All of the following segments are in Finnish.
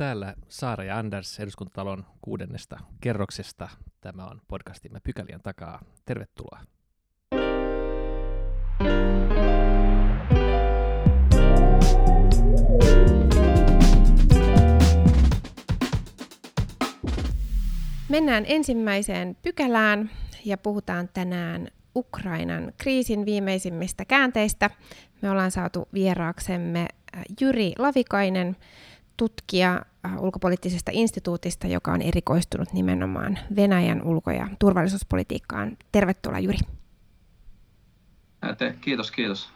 Täällä Saara ja Anders eduskuntatalon kuudennesta kerroksesta. Tämä on podcastimme Pykälien takaa. Tervetuloa. Mennään ensimmäiseen pykälään ja puhutaan tänään Ukrainan kriisin viimeisimmistä käänteistä. Me ollaan saatu vieraaksemme äh, Jyri Lavikainen, tutkija äh, ulkopoliittisesta instituutista, joka on erikoistunut nimenomaan Venäjän ulko- ja turvallisuuspolitiikkaan. Tervetuloa Jyri. Kiitos, kiitos.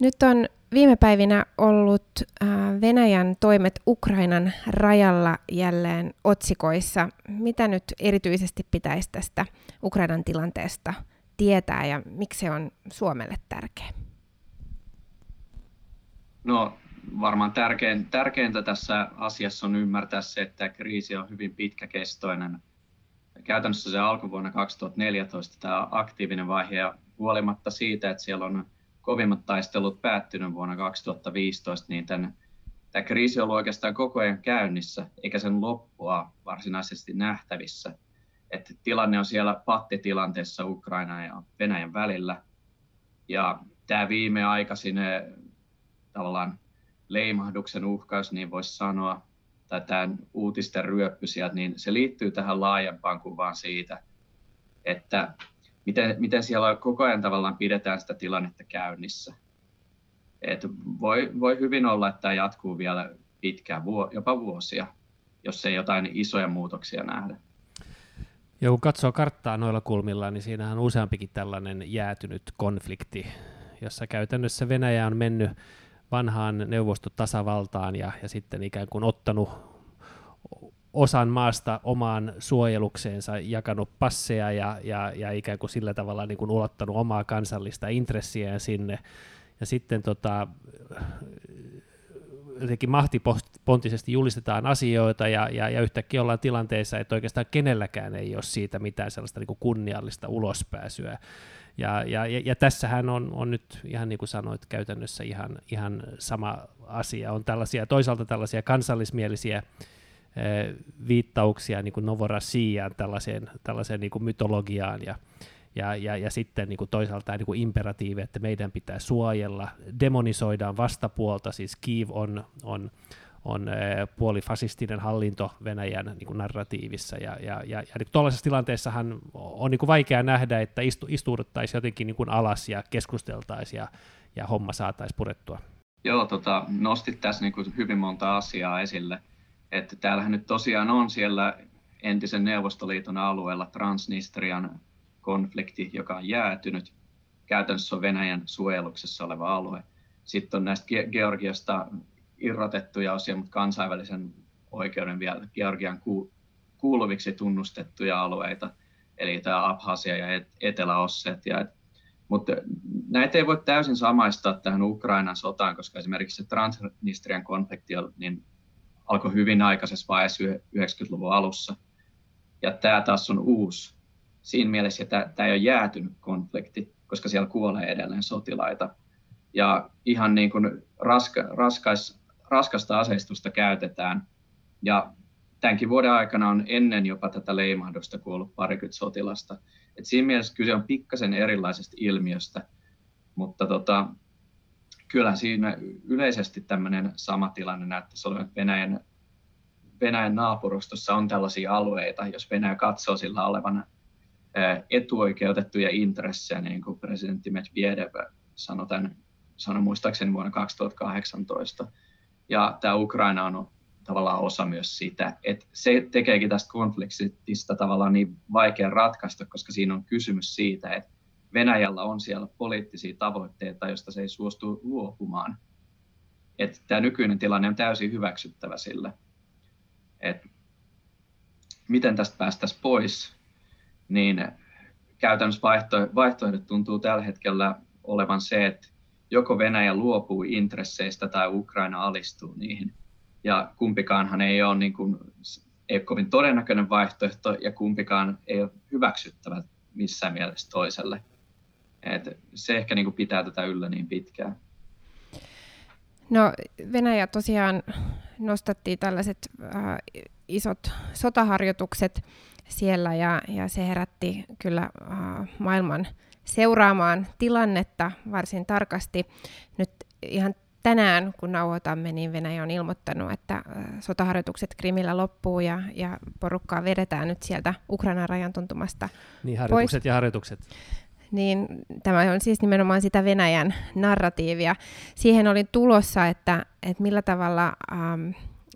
Nyt on viime päivinä ollut äh, Venäjän toimet Ukrainan rajalla jälleen otsikoissa. Mitä nyt erityisesti pitäisi tästä Ukrainan tilanteesta tietää ja miksi se on Suomelle tärkeä? No varmaan tärkein, tärkeintä tässä asiassa on ymmärtää se, että kriisi on hyvin pitkäkestoinen. Käytännössä se alkoi vuonna 2014 tämä aktiivinen vaihe ja huolimatta siitä, että siellä on kovimmat taistelut päättynyt vuonna 2015, niin tämän, tämä kriisi on ollut oikeastaan koko ajan käynnissä, eikä sen loppua varsinaisesti nähtävissä. Että tilanne on siellä pattitilanteessa Ukraina ja Venäjän välillä. Ja tämä viimeaikaisin tavallaan leimahduksen uhkaus, niin voisi sanoa, tai tämän uutisten ryöppy sieltä, niin se liittyy tähän laajempaan kuvaan siitä, että miten, miten siellä koko ajan tavallaan pidetään sitä tilannetta käynnissä. Et voi, voi hyvin olla, että tämä jatkuu vielä pitkään, jopa vuosia, jos ei jotain isoja muutoksia nähdä. Ja kun katsoo karttaa noilla kulmilla, niin siinähän on useampikin tällainen jäätynyt konflikti, jossa käytännössä Venäjä on mennyt vanhaan neuvostotasavaltaan ja, ja sitten ikään kuin ottanut osan maasta omaan suojelukseensa, jakanut passeja ja, ja, ja ikään kuin sillä tavalla niin kuin ulottanut omaa kansallista intressiään sinne. Ja sitten tota, jotenkin mahtipontisesti julistetaan asioita ja, ja, ja yhtäkkiä ollaan tilanteessa, että oikeastaan kenelläkään ei ole siitä mitään sellaista niin kuin kunniallista ulospääsyä. Ja, ja, ja, ja tässähän on, on nyt ihan niin kuin sanoit käytännössä ihan, ihan sama asia. On tällaisia, toisaalta tällaisia kansallismielisiä viittauksia niin kuin Novorasiaan, tällaiseen, tällaiseen niin kuin mytologiaan ja, ja, ja, ja sitten niin kuin toisaalta niin kuin imperatiivi, että meidän pitää suojella, demonisoidaan vastapuolta, siis Kiev on, on on puolifasistinen hallinto Venäjän niin kuin narratiivissa. Ja, ja, ja, ja niin tuollaisessa tilanteessahan on niin kuin vaikea nähdä, että istu, istuuduttaisiin jotenkin niin kuin alas ja keskusteltaisiin ja, ja homma saataisiin purettua. Joo, tota, nostit tässä niin kuin hyvin monta asiaa esille. Että täällähän nyt tosiaan on siellä entisen Neuvostoliiton alueella Transnistrian konflikti, joka on jäätynyt. Käytännössä on Venäjän suojeluksessa oleva alue. Sitten on näistä Georgiasta irrotettuja osia, mutta kansainvälisen oikeuden vielä Georgian kuuluviksi tunnustettuja alueita, eli tämä Abhasia ja Etelä-Ossetia. Mutta näitä ei voi täysin samaistaa tähän Ukrainan sotaan, koska esimerkiksi se Transnistrian konflikti niin alkoi hyvin aikaisessa vaiheessa 90-luvun alussa. Ja tämä taas on uusi siinä mielessä, tämä ei ole jäätynyt konflikti, koska siellä kuolee edelleen sotilaita. Ja ihan niin kuin raska, raskais raskasta aseistusta käytetään. Ja tämänkin vuoden aikana on ennen jopa tätä leimahdusta kuollut parikymmentä sotilasta. Et siinä mielessä kyse on pikkasen erilaisesta ilmiöstä, mutta tota, kyllä siinä yleisesti tämmöinen sama tilanne näyttäisi olevan, että Venäjän, Venäjän naapurustossa on tällaisia alueita, jos Venäjä katsoo sillä olevan etuoikeutettuja intressejä, niin kuin presidentti Medvedev sanoi, tämän, sanoi muistaakseni vuonna 2018, ja tämä Ukraina on tavallaan osa myös sitä, että se tekeekin tästä konfliktista tavallaan niin vaikea ratkaista, koska siinä on kysymys siitä, että Venäjällä on siellä poliittisia tavoitteita, joista se ei suostu luopumaan. Että tämä nykyinen tilanne on täysin hyväksyttävä sille. että miten tästä päästäisiin pois, niin käytännössä vaihtoehdot tuntuu tällä hetkellä olevan se, että joko Venäjä luopuu intresseistä tai Ukraina alistuu niihin. Ja kumpikaanhan ei ole, niin kuin, ei ole kovin todennäköinen vaihtoehto ja kumpikaan ei ole hyväksyttävä missään mielessä toiselle. Et se ehkä niin kuin pitää tätä yllä niin pitkään. No Venäjä tosiaan nostattiin tällaiset äh, isot sotaharjoitukset siellä ja, ja se herätti kyllä äh, maailman seuraamaan tilannetta varsin tarkasti. Nyt ihan tänään, kun nauhoitamme, niin Venäjä on ilmoittanut, että sotaharjoitukset Krimillä loppuu ja, ja porukkaa vedetään nyt sieltä Ukrainan rajan tuntumasta Niin, harjoitukset pois. ja harjoitukset. Niin tämä on siis nimenomaan sitä Venäjän narratiivia. Siihen oli tulossa, että, että millä tavalla ähm,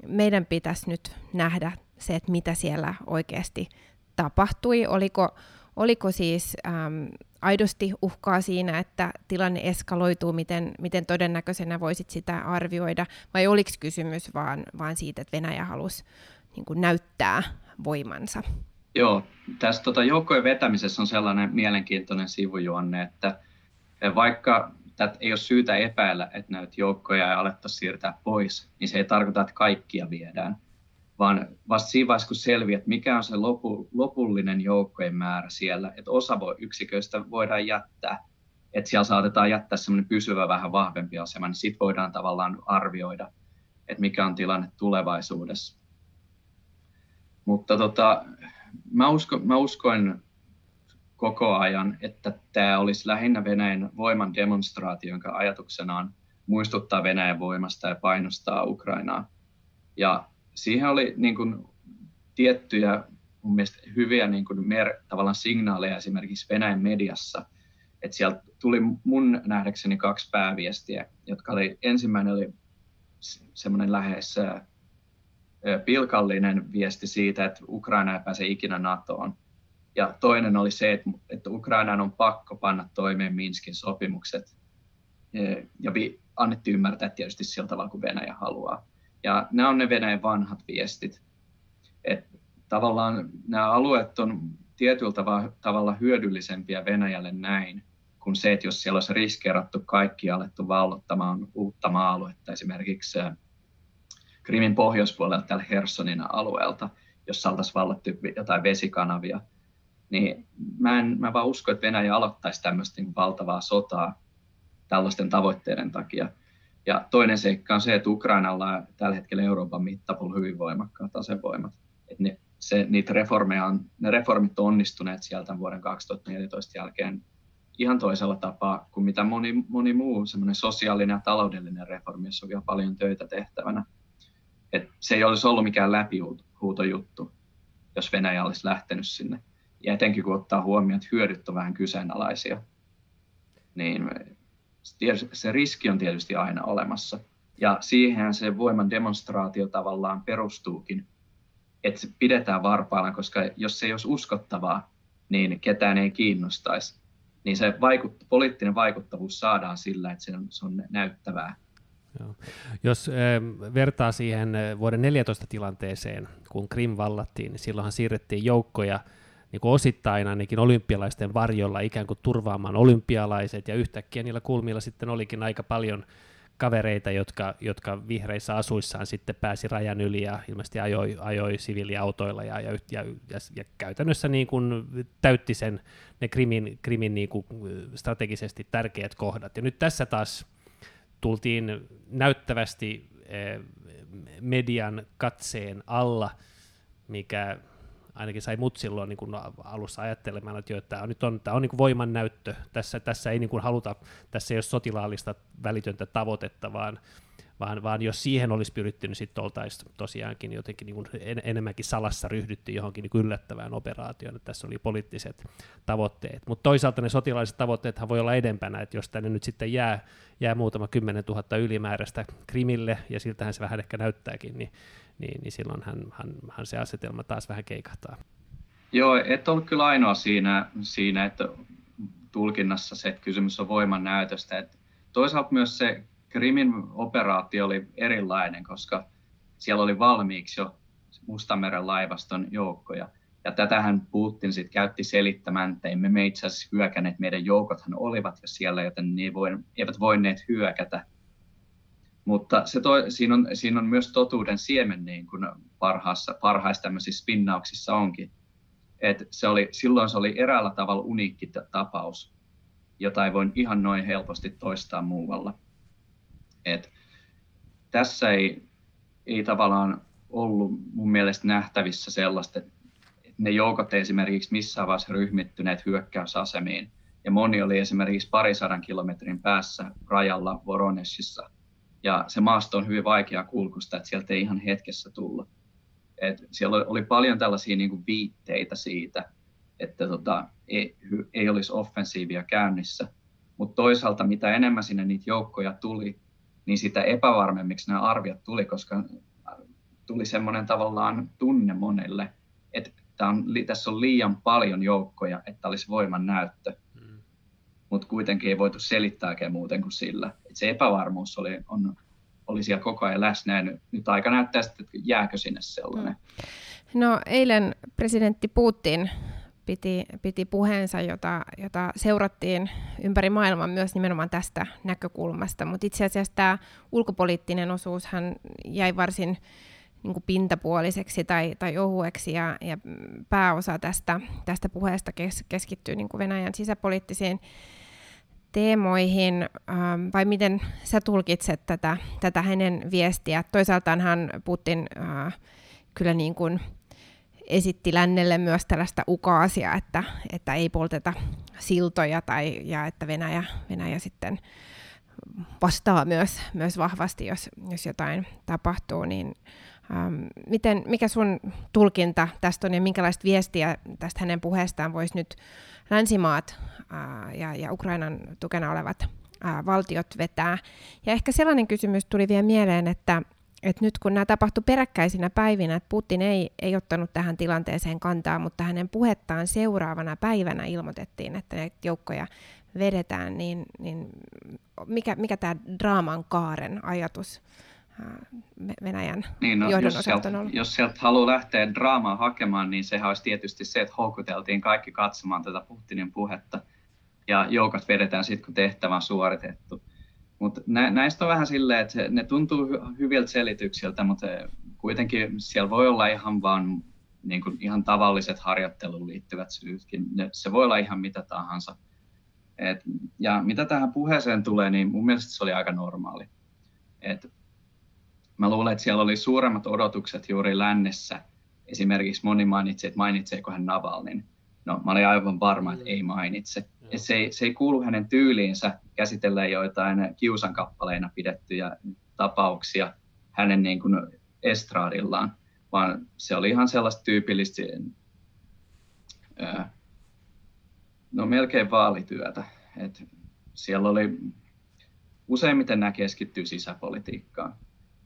meidän pitäisi nyt nähdä se, että mitä siellä oikeasti tapahtui. Oliko, oliko siis ähm, aidosti uhkaa siinä, että tilanne eskaloituu, miten, miten todennäköisenä voisit sitä arvioida, vai oliko kysymys vaan, vaan siitä, että Venäjä halusi niin kuin näyttää voimansa? Joo, tässä tota, joukkojen vetämisessä on sellainen mielenkiintoinen sivujuonne, että vaikka tätä ei ole syytä epäillä, että näitä joukkoja ei alettaisiin siirtää pois, niin se ei tarkoita, että kaikkia viedään, vaan vasta siinä vaiheessa, kun selviää, että mikä on se lopu, lopullinen joukkojen määrä siellä, että osa voi, yksiköistä voidaan jättää, että siellä saatetaan jättää semmoinen pysyvä vähän vahvempi asema, niin sitten voidaan tavallaan arvioida, että mikä on tilanne tulevaisuudessa. Mutta tota, mä, usko, mä uskoin koko ajan, että tämä olisi lähinnä Venäjän voiman demonstraatio, jonka ajatuksena on muistuttaa Venäjän voimasta ja painostaa Ukrainaa. Ja siihen oli niin kuin, tiettyjä mun mielestä hyviä niin kuin, mer- tavallaan signaaleja esimerkiksi Venäjän mediassa. Että sieltä tuli mun nähdäkseni kaksi pääviestiä, jotka oli, ensimmäinen oli semmoinen lähes pilkallinen viesti siitä, että Ukraina ei pääse ikinä NATOon. Ja toinen oli se, että, Ukrainaan on pakko panna toimeen Minskin sopimukset. Ja annettiin ymmärtää tietysti sillä tavalla, kuin Venäjä haluaa. Ja nämä on ne Venäjän vanhat viestit. Että tavallaan nämä alueet on tietyllä tavalla hyödyllisempiä Venäjälle näin, kuin se, että jos siellä olisi riskeerattu kaikki ja alettu vallottamaan uutta maa-aluetta, esimerkiksi Krimin pohjoispuolelta täällä Hersonin alueelta, jossa oltaisiin vallattu jotain vesikanavia, niin mä en mä vaan usko, että Venäjä aloittaisi tämmöistä niin valtavaa sotaa tällaisten tavoitteiden takia. Ja toinen seikka on se, että Ukrainalla on tällä hetkellä Euroopan mittapuolella hyvin voimakkaat asevoimat. Että ne, se, niitä reformeja on, ne reformit on onnistuneet sieltä vuoden 2014 jälkeen ihan toisella tapaa kuin mitä moni, moni muu semmoinen sosiaalinen ja taloudellinen reformi, jossa on vielä paljon töitä tehtävänä. Et se ei olisi ollut mikään läpihuutojuttu, jos Venäjä olisi lähtenyt sinne. Ja etenkin kun ottaa huomioon, että hyödyt on vähän kyseenalaisia, niin se riski on tietysti aina olemassa. Ja siihen se voiman demonstraatio tavallaan perustuukin, että se pidetään varpailla, koska jos se ei olisi uskottavaa, niin ketään ei kiinnostaisi. Niin se vaikut, poliittinen vaikuttavuus saadaan sillä, että se on, se on näyttävää Joo. Jos äh, vertaa siihen vuoden 14 tilanteeseen, kun Krim vallattiin, niin silloinhan siirrettiin joukkoja niin kuin osittain ainakin olympialaisten varjolla ikään kuin turvaamaan olympialaiset, ja yhtäkkiä niillä kulmilla sitten olikin aika paljon kavereita, jotka, jotka vihreissä asuissaan sitten pääsi rajan yli ja ilmeisesti ajoi, ajoi siviiliautoilla ja, ja, ja, ja, ja käytännössä niin kuin täytti sen ne Krimin, Krimin niin kuin strategisesti tärkeät kohdat. Ja nyt tässä taas tultiin näyttävästi eh, median katseen alla, mikä ainakin sai mut silloin niin kuin alussa ajattelemaan, että, jo, että tämä on, nyt on, tämä on niin voiman näyttö. Tässä, tässä ei niin kuin haluta, tässä ei ole sotilaallista välitöntä tavoitetta, vaan vaan, vaan jos siihen olisi pyritty, niin sitten oltaisiin tosiaankin jotenkin niin kuin en, enemmänkin salassa ryhdytty johonkin niin yllättävään operaatioon, että tässä oli poliittiset tavoitteet. Mutta toisaalta ne sotilaalliset tavoitteethan voi olla edempänä, että jos tänne nyt sitten jää, jää muutama kymmenen tuhatta ylimääräistä Krimille, ja siltähän se vähän ehkä näyttääkin, niin, niin, niin silloinhan hän, hän se asetelma taas vähän keikahtaa. Joo, et ollut kyllä ainoa siinä, siinä että tulkinnassa se, että kysymys on voiman näytöstä. Että toisaalta myös se Krimin operaatio oli erilainen, koska siellä oli valmiiksi jo Mustanmeren laivaston joukkoja. Ja tätähän Putin sitten käytti selittämään, että emme me itse asiassa hyökänneet, meidän joukothan olivat jo siellä, joten ne eivät voineet hyökätä. Mutta se toi, siinä, on, siinä on myös totuuden siemen, niin kuin parhaassa, parhaissa tämmöisissä spinnauksissa onkin. Et se oli, silloin se oli eräällä tavalla uniikki tapaus, jota ei voi ihan noin helposti toistaa muualla. Et tässä ei, ei tavallaan ollut mun mielestä nähtävissä sellaista, että ne joukot esimerkiksi missään vaiheessa ryhmittyneet hyökkäysasemiin. Ja moni oli esimerkiksi parisadan kilometrin päässä rajalla Voroneshissa. Ja se maasto on hyvin vaikea kulkusta, että sieltä ei ihan hetkessä tullut. Et siellä oli paljon tällaisia niin kuin viitteitä siitä, että tota, ei, ei olisi offensiivia käynnissä. Mutta toisaalta mitä enemmän sinne niitä joukkoja tuli, niin sitä epävarmemmiksi nämä arviot tuli, koska tuli semmoinen tavallaan tunne monelle, että on, tässä on liian paljon joukkoja, että olisi voiman näyttö. Mm. Mutta kuitenkin ei voitu selittääkään muuten kuin sillä. Että se epävarmuus oli, on, oli siellä koko ajan läsnä ja nyt, nyt aika näyttää sitten, että jääkö sinne sellainen. Mm. No eilen presidentti Putin piti, piti puheensa, jota, jota seurattiin ympäri maailmaa myös nimenomaan tästä näkökulmasta, mutta itse asiassa tämä ulkopoliittinen osuus hän jäi varsin niin kuin pintapuoliseksi tai, tai ohueksi, ja, ja pääosa tästä, tästä puheesta kes, keskittyy niin kuin Venäjän sisäpoliittisiin teemoihin, ähm, vai miten sä tulkitset tätä, tätä hänen viestiä? Toisaaltaanhan Putin äh, kyllä niin kuin esitti lännelle myös tällaista ukaasia, että, että ei polteta siltoja tai, ja että Venäjä, Venäjä sitten vastaa myös, myös vahvasti, jos, jos jotain tapahtuu, niin ähm, miten, mikä sun tulkinta tästä on ja minkälaista viestiä tästä hänen puheestaan voisi nyt länsimaat äh, ja, ja Ukrainan tukena olevat äh, valtiot vetää? Ja ehkä sellainen kysymys tuli vielä mieleen, että et nyt kun nämä tapahtui peräkkäisinä päivinä, että Putin ei, ei ottanut tähän tilanteeseen kantaa, mutta hänen puhettaan seuraavana päivänä ilmoitettiin, että näitä joukkoja vedetään, niin, niin mikä, mikä tämä draaman kaaren ajatus Venäjän niin, no, johdon jos sieltä, on ollut? Jos sieltä haluaa lähteä draamaa hakemaan, niin sehän olisi tietysti se, että houkuteltiin kaikki katsomaan tätä Putinin puhetta, ja joukot vedetään sitten, kun tehtävä on suoritettu. Mutta nä, näistä on vähän silleen, että ne tuntuu hyviltä selityksiltä, mutta kuitenkin siellä voi olla ihan vaan niin kuin ihan tavalliset harjoitteluun liittyvät syytkin. Se voi olla ihan mitä tahansa. Et, ja mitä tähän puheeseen tulee, niin mun mielestä se oli aika normaali. Et, mä luulen, että siellä oli suuremmat odotukset juuri lännessä. Esimerkiksi moni mainitsi, että mainitseeko hän Navalnin. No, mä olin aivan varma, että ei mainitse. Et se, ei, se ei kuulu hänen tyyliinsä käsitellä joitain kiusankappaleina pidettyjä tapauksia hänen niin kuin estraadillaan, vaan se oli ihan sellaista tyypillistä, no melkein vaalityötä. Et siellä oli, useimmiten nämä keskittyy sisäpolitiikkaan.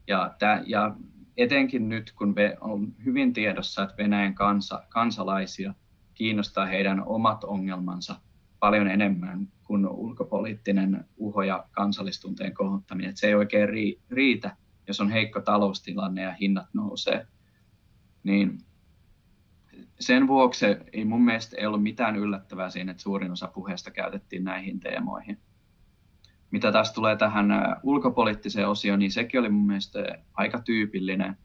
Ja, tää, ja etenkin nyt, kun on hyvin tiedossa, että Venäjän kansa, kansalaisia kiinnostaa heidän omat ongelmansa paljon enemmän kuin ulkopoliittinen uho ja kansallistunteen kohottaminen. Että se ei oikein riitä, jos on heikko taloustilanne ja hinnat nousee. Niin sen vuoksi ei mun mielestä ei ollut mitään yllättävää siinä, että suurin osa puheesta käytettiin näihin teemoihin. Mitä taas tulee tähän ulkopoliittiseen osioon, niin sekin oli mun mielestä aika tyypillinen.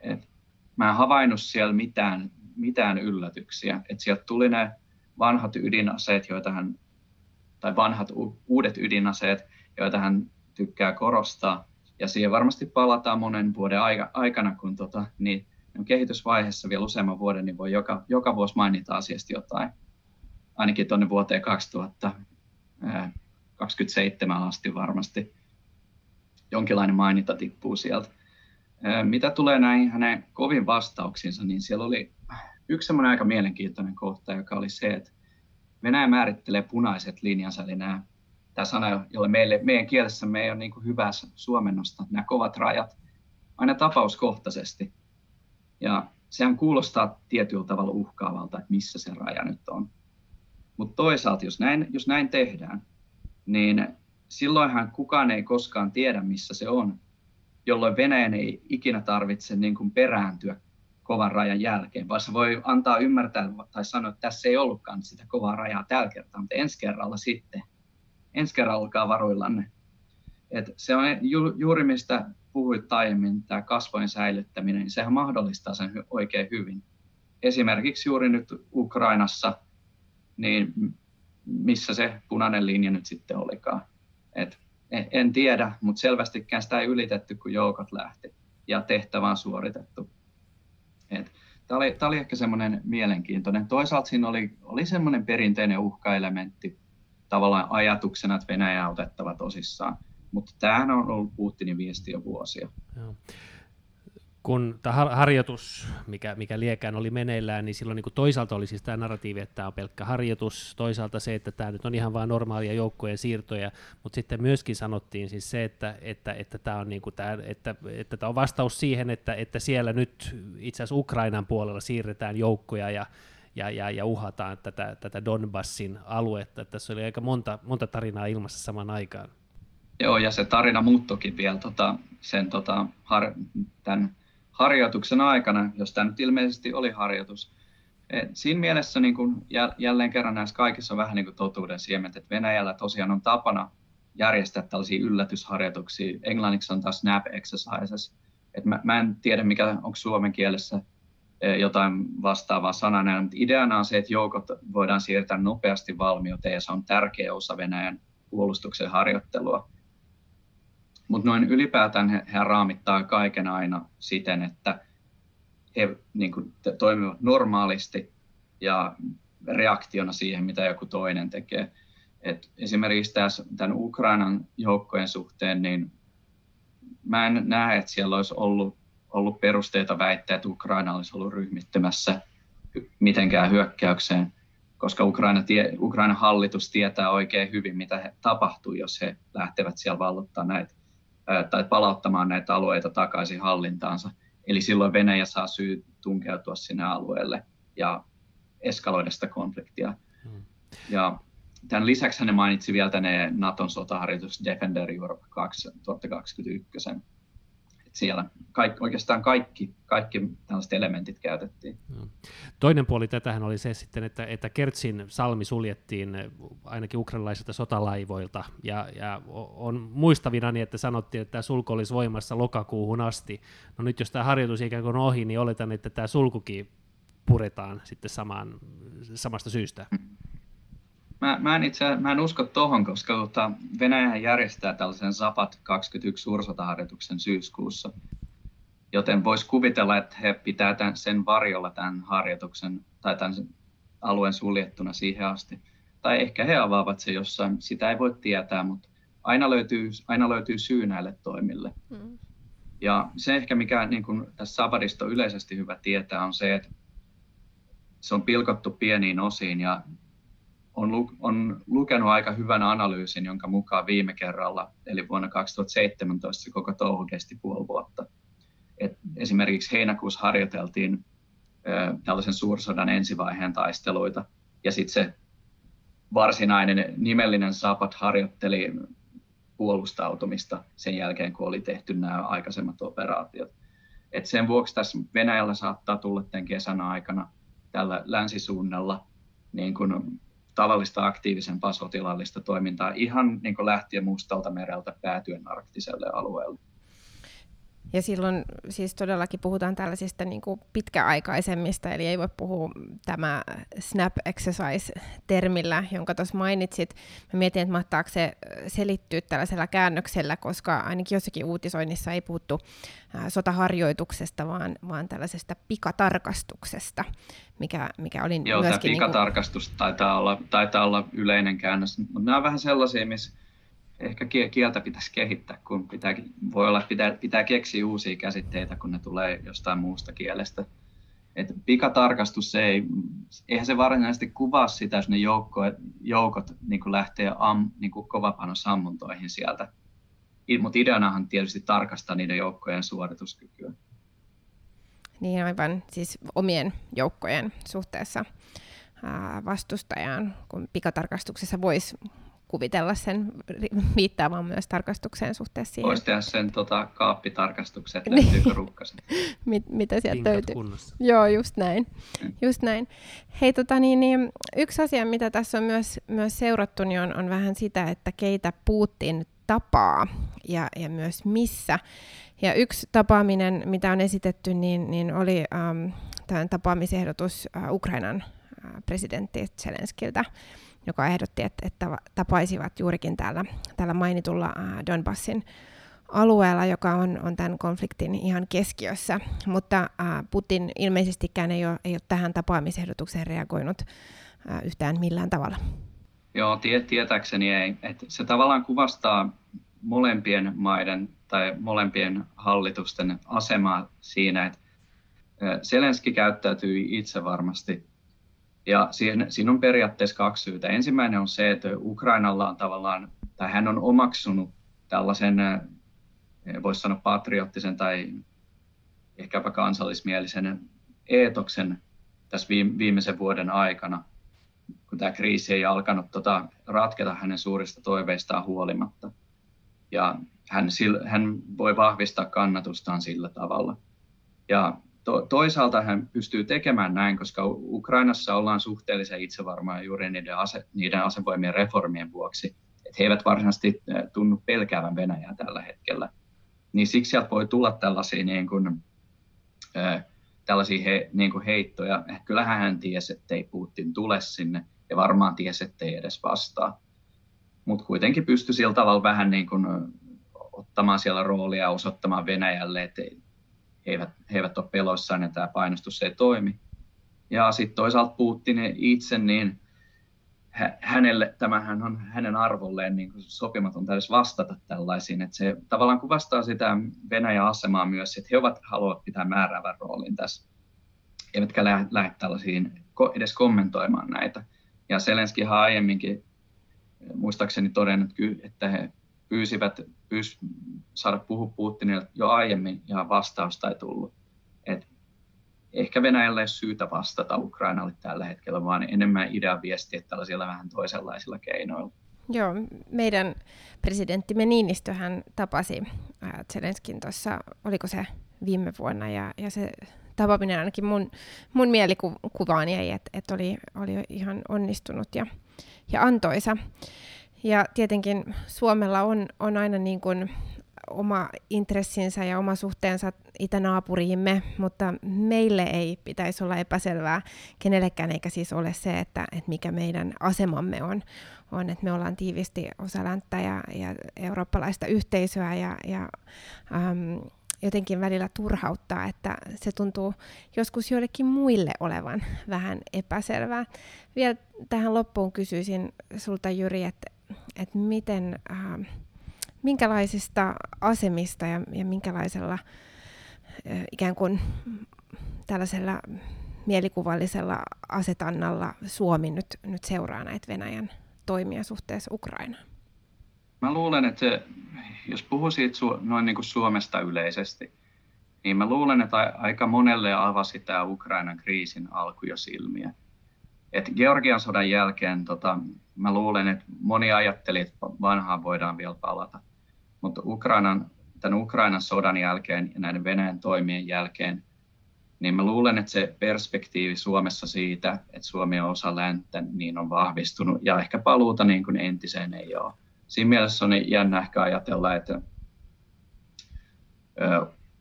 Et mä en havainnut siellä mitään, mitään yllätyksiä. Et sieltä tuli ne vanhat ydinaseet, joita hän, tai vanhat uudet ydinaseet, joita hän tykkää korostaa. Ja siihen varmasti palataan monen vuoden aikana, kun tota, niin kehitysvaiheessa vielä useamman vuoden, niin voi joka, joka vuosi mainita asiasta jotain. Ainakin tuonne vuoteen 2027 asti varmasti jonkinlainen maininta tippuu sieltä. Mitä tulee näihin hänen kovin vastauksiinsa, niin siellä oli yksi semmoinen aika mielenkiintoinen kohta, joka oli se, että Venäjä määrittelee punaiset linjansa, eli nämä, tämä sana, jolle meille, meidän kielessä me ei ole niin kuin hyvää suomennosta, nämä kovat rajat, aina tapauskohtaisesti. Ja sehän kuulostaa tietyllä tavalla uhkaavalta, että missä se raja nyt on. Mutta toisaalta, jos näin, jos näin tehdään, niin silloinhan kukaan ei koskaan tiedä, missä se on, jolloin Venäjän ei ikinä tarvitse niin kuin perääntyä kovan rajan jälkeen, vaan se voi antaa ymmärtää tai sanoa, että tässä ei ollutkaan sitä kovaa rajaa tällä kertaa, mutta ensi kerralla sitten. Ensi kerralla olkaa varuillanne. Et se on ju, juuri mistä puhuit aiemmin, tämä kasvojen säilyttäminen, niin sehän mahdollistaa sen oikein hyvin. Esimerkiksi juuri nyt Ukrainassa, niin missä se punainen linja nyt sitten olikaan. Et en tiedä, mutta selvästikään sitä ei ylitetty, kun joukot lähti. ja tehtävä on suoritettu. Tämä oli, oli ehkä semmoinen mielenkiintoinen. Toisaalta siinä oli, oli semmoinen perinteinen uhkaelementti, tavallaan ajatuksena, että Venäjä on otettava tosissaan. Mutta tämähän on ollut Putinin viesti jo vuosia. Joo kun tämä harjoitus, mikä, mikä liekään oli meneillään, niin silloin niin kuin toisaalta oli siis tämä narratiivi, että tämä on pelkkä harjoitus, toisaalta se, että tämä nyt on ihan vain normaalia joukkojen siirtoja, mutta sitten myöskin sanottiin siis se, että, että, että, tämä, on niin kuin tämä, että, että tämä on vastaus siihen, että, että siellä nyt itse asiassa Ukrainan puolella siirretään joukkoja ja, ja, ja, ja uhataan tätä, tätä Donbassin aluetta. Tässä oli aika monta, monta tarinaa ilmassa saman aikaan. Joo, ja se tarina muuttukin vielä tota, sen tota, har, tämän harjoituksen aikana, jos tämä nyt ilmeisesti oli harjoitus. Et siinä mielessä niin kun jälleen kerran näissä kaikissa on vähän niin kuin totuuden siemet, että Venäjällä tosiaan on tapana järjestää tällaisia yllätysharjoituksia. Englanniksi on taas snap exercises. Et mä, mä en tiedä, mikä onko suomen kielessä e, jotain vastaavaa sanaa, mutta ideana on se, että joukot voidaan siirtää nopeasti valmiuteen ja se on tärkeä osa Venäjän puolustuksen harjoittelua. Mutta noin ylipäätään he, he raamittaa kaiken aina siten, että he niin kuin, toimivat normaalisti ja reaktiona siihen, mitä joku toinen tekee. Et esimerkiksi tässä, tämän Ukrainan joukkojen suhteen, niin mä en näe, että siellä olisi ollut, ollut perusteita väittää, että Ukraina olisi ollut ryhmittymässä mitenkään hyökkäykseen, koska Ukraina tie, Ukrainan hallitus tietää oikein hyvin, mitä he, tapahtuu, jos he lähtevät siellä vallottaa näitä tai palauttamaan näitä alueita takaisin hallintaansa. Eli silloin Venäjä saa syy tunkeutua sinne alueelle ja eskaloida sitä konfliktia. Hmm. Ja tämän lisäksi hän mainitsi vielä tänne Naton sotaharjoitus Defender Europe 2021 siellä kaikki, oikeastaan kaikki, kaikki tällaiset elementit käytettiin. Toinen puoli tätähän oli se sitten, että, että Kertsin salmi suljettiin ainakin ukrainalaisilta sotalaivoilta, ja, ja on muistavina niin, että sanottiin, että tämä sulku olisi voimassa lokakuuhun asti. No nyt jos tämä harjoitus ikään kuin on ohi, niin oletan, että tämä sulkukin puretaan sitten samaan, samasta syystä. Mä, mä, en itse, mä en usko tuohon, koska tota, Venäjä järjestää tällaisen Zapat 21 suursotaharjoituksen syyskuussa. Joten voisi kuvitella, että he pitää tämän, sen varjolla tämän harjoituksen tai tämän alueen suljettuna siihen asti. Tai ehkä he avaavat se jossain, sitä ei voi tietää, mutta aina löytyy, aina löytyy syy näille toimille. Mm. Ja se ehkä, mikä niin kun tässä Sabadista on yleisesti hyvä tietää, on se, että se on pilkottu pieniin osiin ja on, lu, on lukenut aika hyvän analyysin, jonka mukaan viime kerralla, eli vuonna 2017 se koko touhu kesti puoli vuotta. Et esimerkiksi heinäkuussa harjoiteltiin ö, tällaisen suursodan ensivaiheen taisteluita, ja sitten se varsinainen nimellinen Sapat harjoitteli puolustautumista sen jälkeen, kun oli tehty nämä aikaisemmat operaatiot. Et sen vuoksi tässä Venäjällä saattaa tulla tämän kesän aikana tällä länsisuunnalla niin kun tavallista aktiivisempaa sotilaallista toimintaa ihan niin lähtien Mustalta mereltä päätyen arktiselle alueelle. Ja silloin siis todellakin puhutaan tällaisista niin kuin pitkäaikaisemmista, eli ei voi puhua tämä snap exercise-termillä, jonka tuossa mainitsit. Mä mietin, että mahtaako se selittyä tällaisella käännöksellä, koska ainakin jossakin uutisoinnissa ei puhuttu sotaharjoituksesta, vaan, vaan tällaisesta pikatarkastuksesta, mikä, mikä oli Joo, myöskin... Joo, tämä pikatarkastus niin kuin... taitaa, olla, taitaa olla yleinen käännös, mutta nämä on vähän sellaisia, missä ehkä kieltä pitäisi kehittää, kun pitää, voi olla, pitää, pitää keksiä uusia käsitteitä, kun ne tulee jostain muusta kielestä. Et pikatarkastus, se ei, eihän se varsinaisesti kuvaa sitä, jos ne joukko, joukot niin lähtee am, niin kovapainosammuntoihin sieltä. Mutta ideanahan tietysti tarkastaa niiden joukkojen suorituskykyä. Niin aivan, siis omien joukkojen suhteessa vastustajaan, kun pikatarkastuksessa voisi kuvitella sen viittaavan myös tarkastukseen suhteessa siihen. Voisi tehdä sen tota, kaappitarkastuksen, että löytyykö rukkaset. Mit, mitä sieltä Pinkat löytyy. Kunnossa. Joo, just näin. Mm. Just näin. Hei, tota, niin, niin, yksi asia, mitä tässä on myös, myös seurattu, niin on, on vähän sitä, että keitä Putin tapaa ja, ja myös missä. Ja yksi tapaaminen, mitä on esitetty, niin, niin oli ähm, tämän tapaamisehdotus äh, Ukrainan äh, presidentti Zelenskiltä joka ehdotti, että, että tapaisivat juurikin täällä, täällä mainitulla Donbassin alueella, joka on, on tämän konfliktin ihan keskiössä. Mutta ää, Putin ilmeisestikään ei ole, ei ole tähän tapaamisehdotukseen reagoinut ää, yhtään millään tavalla. Joo, tie, tietääkseni ei. Et se tavallaan kuvastaa molempien maiden tai molempien hallitusten asemaa siinä, että Selenski käyttäytyy itse varmasti. Ja siinä, siinä on periaatteessa kaksi syytä. Ensimmäinen on se, että Ukrainalla on tavallaan, tai hän on omaksunut tällaisen, voisi sanoa patriottisen tai ehkäpä kansallismielisen eetoksen tässä viimeisen vuoden aikana, kun tämä kriisi ei alkanut tota, ratketa hänen suurista toiveistaan huolimatta. Ja hän, hän voi vahvistaa kannatustaan sillä tavalla. Ja to, toisaalta hän pystyy tekemään näin, koska Ukrainassa ollaan suhteellisen itsevarmaa juuri niiden, ase, niiden asevoimien reformien vuoksi. Että he eivät varsinaisesti tunnu pelkäävän Venäjää tällä hetkellä. Niin siksi sieltä voi tulla tällaisia, niin kuin, äh, tällaisia he, niin kuin heittoja. Kyllähän hän tiesi, että ei Putin tule sinne ja varmaan tiesi, että ei edes vastaa. Mutta kuitenkin pystyi sillä tavalla vähän niin kuin, ottamaan siellä roolia ja osoittamaan Venäjälle, että he eivät, he eivät ole peloissaan ja tämä painostus ei toimi. Ja sitten toisaalta Putin itse, niin hänelle, tämähän on hänen arvolleen niin sopimaton edes vastata tällaisiin. Että se tavallaan kuvastaa sitä Venäjän asemaa myös, että he ovat, haluavat pitää määräävän roolin tässä, eivätkä lähde, tällaisiin edes kommentoimaan näitä. Ja Selenski aiemminkin muistaakseni todennut, että he pyysivät pyys, saada puhua Putinille jo aiemmin ja vastausta ei tullut. Et ehkä Venäjällä ei ole syytä vastata Ukrainalle tällä hetkellä, vaan enemmän idean viestiä tällaisilla vähän toisenlaisilla keinoilla. Joo, meidän presidenttimme Niinistöhän tapasi Zelenskin tuossa, oliko se viime vuonna, ja, ja se tapaaminen ainakin mun, mun mielikuvaan jäi, että et oli, oli ihan onnistunut ja, ja antoisa. Ja tietenkin Suomella on, on aina niin kuin oma intressinsä ja oma suhteensa itänaapuriimme, mutta meille ei pitäisi olla epäselvää kenellekään, eikä siis ole se, että, että mikä meidän asemamme on, on, että me ollaan tiivisti osa länttä ja, ja eurooppalaista yhteisöä ja, ja ähm, jotenkin välillä turhauttaa, että se tuntuu joskus joillekin muille olevan vähän epäselvää. Vielä tähän loppuun kysyisin sulta Jyri, että, että miten, äh, minkälaisista asemista ja, ja minkälaisella äh, ikään kuin tällaisella mielikuvallisella asetannalla Suomi nyt, nyt seuraa näitä Venäjän toimia suhteessa Ukrainaan? Mä luulen, että se, jos puhuu siitä noin niin kuin Suomesta yleisesti, niin mä luulen, että aika monelle avasi tämä Ukrainan kriisin alku jo silmiä. Et Georgian sodan jälkeen tota, mä luulen, että moni ajatteli, että vanhaan voidaan vielä palata. Mutta Ukrainan, tämän Ukrainan sodan jälkeen ja näiden Venäjän toimien jälkeen, niin mä luulen, että se perspektiivi Suomessa siitä, että Suomi on osa länttä, niin on vahvistunut. Ja ehkä paluuta niin kuin entiseen ei ole siinä mielessä on jännä ehkä ajatella, että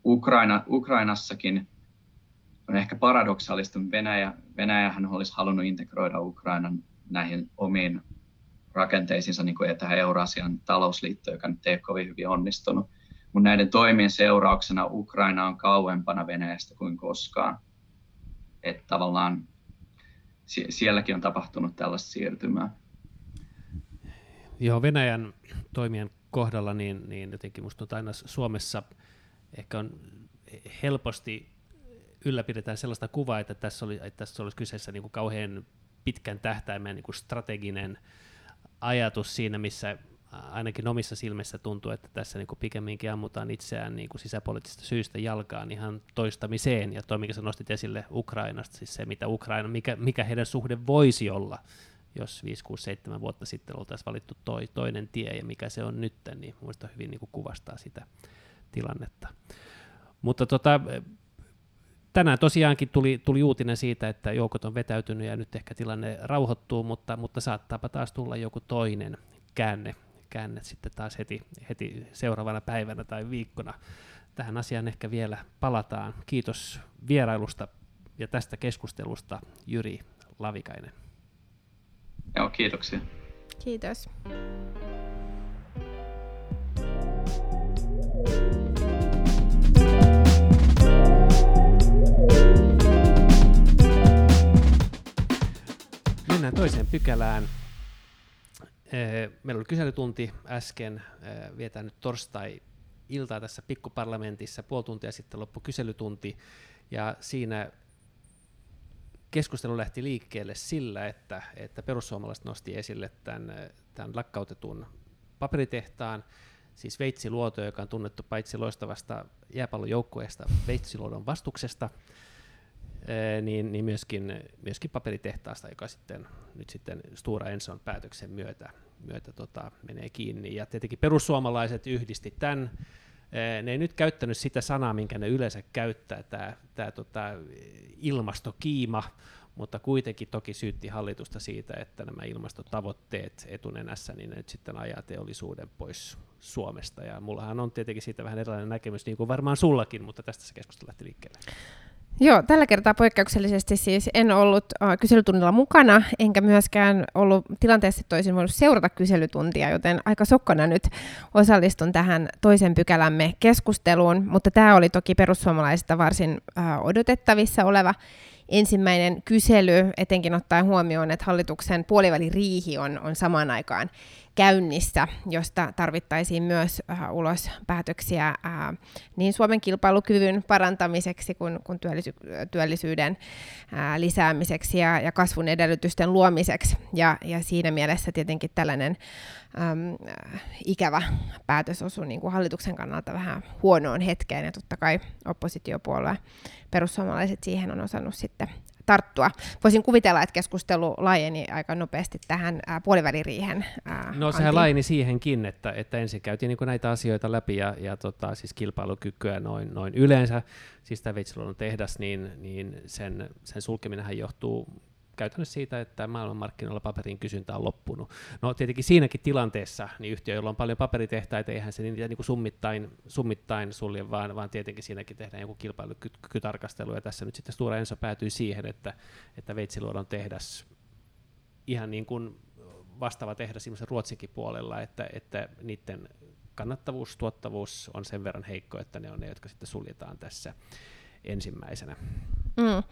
Ukraina, Ukrainassakin on ehkä paradoksaalista, että Venäjä, Venäjähän olisi halunnut integroida Ukrainan näihin omiin rakenteisiinsa, niin kuin että Eurasian talousliitto, joka nyt ei ole kovin hyvin onnistunut. Mutta näiden toimien seurauksena Ukraina on kauempana Venäjästä kuin koskaan. Että tavallaan sielläkin on tapahtunut tällaista siirtymää. Joo, Venäjän toimien kohdalla, niin, niin jotenkin minusta aina Suomessa ehkä on helposti ylläpidetään sellaista kuvaa, että tässä, oli, että tässä olisi kyseessä niin kuin kauhean pitkän tähtäimen niin kuin strateginen ajatus siinä, missä ainakin omissa silmissä tuntuu, että tässä niin kuin pikemminkin ammutaan itseään niin kuin sisäpoliittisista syistä jalkaan ihan toistamiseen. Ja toi, mikä sä nostit esille Ukrainasta, siis se, mitä Ukraina, mikä, mikä heidän suhde voisi olla jos 5, 6, 7 vuotta sitten oltaisiin valittu toi, toinen tie ja mikä se on nyt, niin minusta hyvin niin kuin kuvastaa sitä tilannetta. Mutta tota, tänään tosiaankin tuli, tuli uutinen siitä, että joukot on vetäytynyt ja nyt ehkä tilanne rauhoittuu, mutta, mutta saattaapa taas tulla joku toinen käänne, käänne sitten taas heti, heti seuraavana päivänä tai viikkona. Tähän asiaan ehkä vielä palataan. Kiitos vierailusta ja tästä keskustelusta Jyri Lavikainen. Joo, kiitoksia. Kiitos. Pykälään. Meillä oli kyselytunti äsken, vietään nyt torstai-iltaa tässä pikkuparlamentissa, puoli tuntia sitten loppu kyselytunti, ja siinä keskustelu lähti liikkeelle sillä, että, että perussuomalaiset nosti esille tämän, tämän lakkautetun paperitehtaan, siis Veitsiluoto, joka on tunnettu paitsi loistavasta jääpallojoukkueesta Veitsiluodon vastuksesta, niin, niin myöskin, myöskin paperitehtaasta, joka sitten nyt sitten Stura Enson päätöksen myötä, myötä tota, menee kiinni. Ja tietenkin perussuomalaiset yhdisti tämän. Ne ei nyt käyttänyt sitä sanaa, minkä ne yleensä käyttää, tämä, tämä tota, ilmastokiima, mutta kuitenkin toki syytti hallitusta siitä, että nämä ilmastotavoitteet etunenässä, niin ne nyt sitten ajaa teollisuuden pois Suomesta. Ja mullahan on tietenkin siitä vähän erilainen näkemys, niin kuin varmaan sullakin, mutta tästä se keskustelu lähti liikkeelle. Joo, tällä kertaa poikkeuksellisesti siis en ollut uh, kyselytunnilla mukana, enkä myöskään ollut tilanteessa, että olisin voinut seurata kyselytuntia, joten aika sokkona nyt osallistun tähän toisen pykälämme keskusteluun, mutta tämä oli toki perussuomalaisista varsin uh, odotettavissa oleva ensimmäinen kysely, etenkin ottaen huomioon, että hallituksen puoliväliriihi on, on samaan aikaan käynnissä, josta tarvittaisiin myös äh, ulos päätöksiä äh, niin Suomen kilpailukyvyn parantamiseksi kuin, kuin työllisy- työllisyyden äh, lisäämiseksi ja, ja kasvun edellytysten luomiseksi. Ja, ja siinä mielessä tietenkin tällainen äm, ikävä päätös osui niin kuin hallituksen kannalta vähän huonoon hetkeen, ja totta kai oppositiopuolue perussuomalaiset siihen on osannut sitten tarttua. Voisin kuvitella, että keskustelu laajeni aika nopeasti tähän ää, puoliväliriihen. Ää, no sehän laajeni siihenkin, että, että ensin käytiin niin näitä asioita läpi ja, ja tota, siis kilpailukykyä noin, noin yleensä. Siis tämä Veitsiluodon tehdas, niin, niin sen, sen sulkeminenhän johtuu käytännössä siitä, että maailmanmarkkinoilla paperin kysyntä on loppunut. No tietenkin siinäkin tilanteessa niin yhtiö, jolla on paljon paperitehtaita, eihän se niitä niin kuin summittain, summittain sulje, vaan, vaan tietenkin siinäkin tehdään joku kilpailukykytarkastelu, ja tässä nyt sitten Stura Enso päätyi siihen, että, että Veitsiluodon tehdas ihan niin kuin vastaava tehdas Ruotsinkin puolella, että, että niiden kannattavuus, tuottavuus on sen verran heikko, että ne on ne, jotka sitten suljetaan tässä ensimmäisenä. Mm.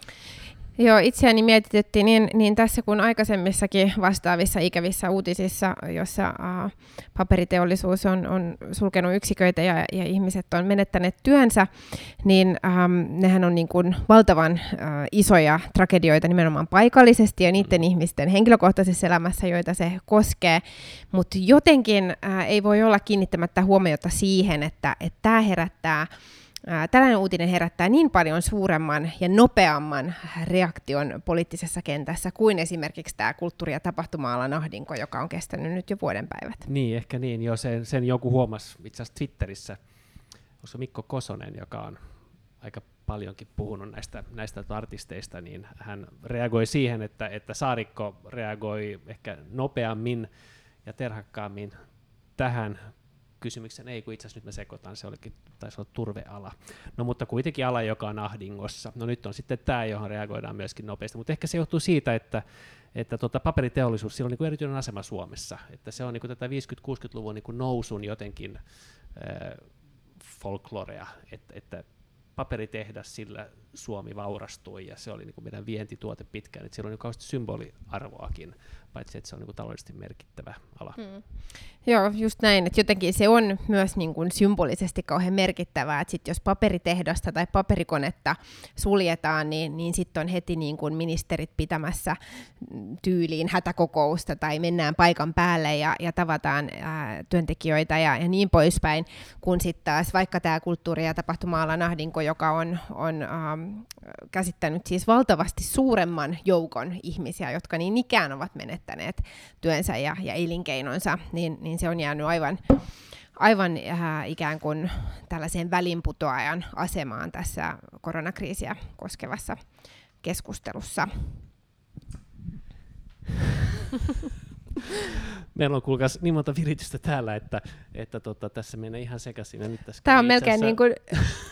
Joo, itseäni mietitytti niin, niin tässä kuin aikaisemmissakin vastaavissa ikävissä uutisissa, jossa äh, paperiteollisuus on, on sulkenut yksiköitä ja, ja ihmiset on menettäneet työnsä, niin ähm, nehän on niin kuin valtavan äh, isoja tragedioita nimenomaan paikallisesti ja niiden ihmisten henkilökohtaisessa elämässä, joita se koskee. Mutta jotenkin äh, ei voi olla kiinnittämättä huomiota siihen, että tämä herättää Tällainen uutinen herättää niin paljon suuremman ja nopeamman reaktion poliittisessa kentässä kuin esimerkiksi tämä kulttuuri- ja tapahtuma-alan ahdinko, joka on kestänyt nyt jo vuoden päivät. Niin, ehkä niin. Jo sen, sen joku huomasi itse asiassa Twitterissä, koska Mikko Kosonen, joka on aika paljonkin puhunut näistä, näistä artisteista, niin hän reagoi siihen, että, että Saarikko reagoi ehkä nopeammin ja terhakkaammin tähän kysymyksen, ei kun itse asiassa nyt me sekoitan, se olikin, taisi olla turveala. No mutta kuitenkin ala, joka on ahdingossa. No nyt on sitten tämä, johon reagoidaan myöskin nopeasti, mutta ehkä se johtuu siitä, että, että tota, paperiteollisuus, sillä on niin erityinen asema Suomessa, että se on niin tätä 50-60-luvun niin nousun jotenkin äh, folklorea, että, että paperitehdas, sillä Suomi vaurastui ja se oli niin meidän vientituote pitkään, että sillä on niin symboliarvoakin paitsi että se on niin kuin taloudellisesti merkittävä ala. Mm. Joo, just näin, että jotenkin se on myös niin kuin symbolisesti kauhean merkittävää, että sit jos paperitehdasta tai paperikonetta suljetaan, niin, niin sitten on heti niin kuin ministerit pitämässä tyyliin hätäkokousta tai mennään paikan päälle ja, ja tavataan ää, työntekijöitä ja, ja niin poispäin, kun sitten taas vaikka tämä kulttuuri- ja tapahtuma-alan ahdinko, joka on, on ähm, käsittänyt siis valtavasti suuremman joukon ihmisiä, jotka niin ikään ovat menettäneet menettäneet työnsä ja, ja elinkeinonsa, niin, niin se on jäänyt aivan, aivan äh, ikään kuin tällaiseen välinputoajan asemaan tässä koronakriisiä koskevassa keskustelussa. Meillä on kuulkaas niin monta viritystä täällä, että, että tota, tässä menee ihan sekaisin. Nyt tässä tämä, on melkein niin kuin,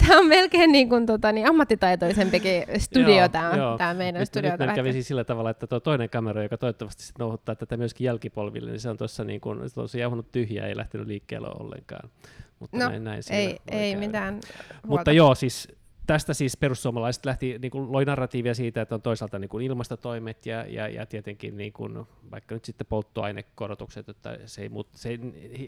tämä on melkein niin kuin, tota, niin ammattitaitoisempikin studio, joo, tämä, joo. tämä meidän nyt, studio. Nyt kävi siis sillä tavalla, että tuo toinen kamera, joka toivottavasti sit nouhuttaa tätä myöskin jälkipolville, niin se on tuossa niin kuin, se jauhunut tyhjää, ei lähtenyt liikkeelle ollenkaan. Mutta no, näin, näin ei, ei mitään Mutta joo, siis tästä siis perussuomalaiset lähti, niin kuin loi narratiivia siitä, että on toisaalta niin kuin ilmastotoimet ja, ja, ja tietenkin niin kuin, vaikka nyt sitten polttoainekorotukset, että se ei, se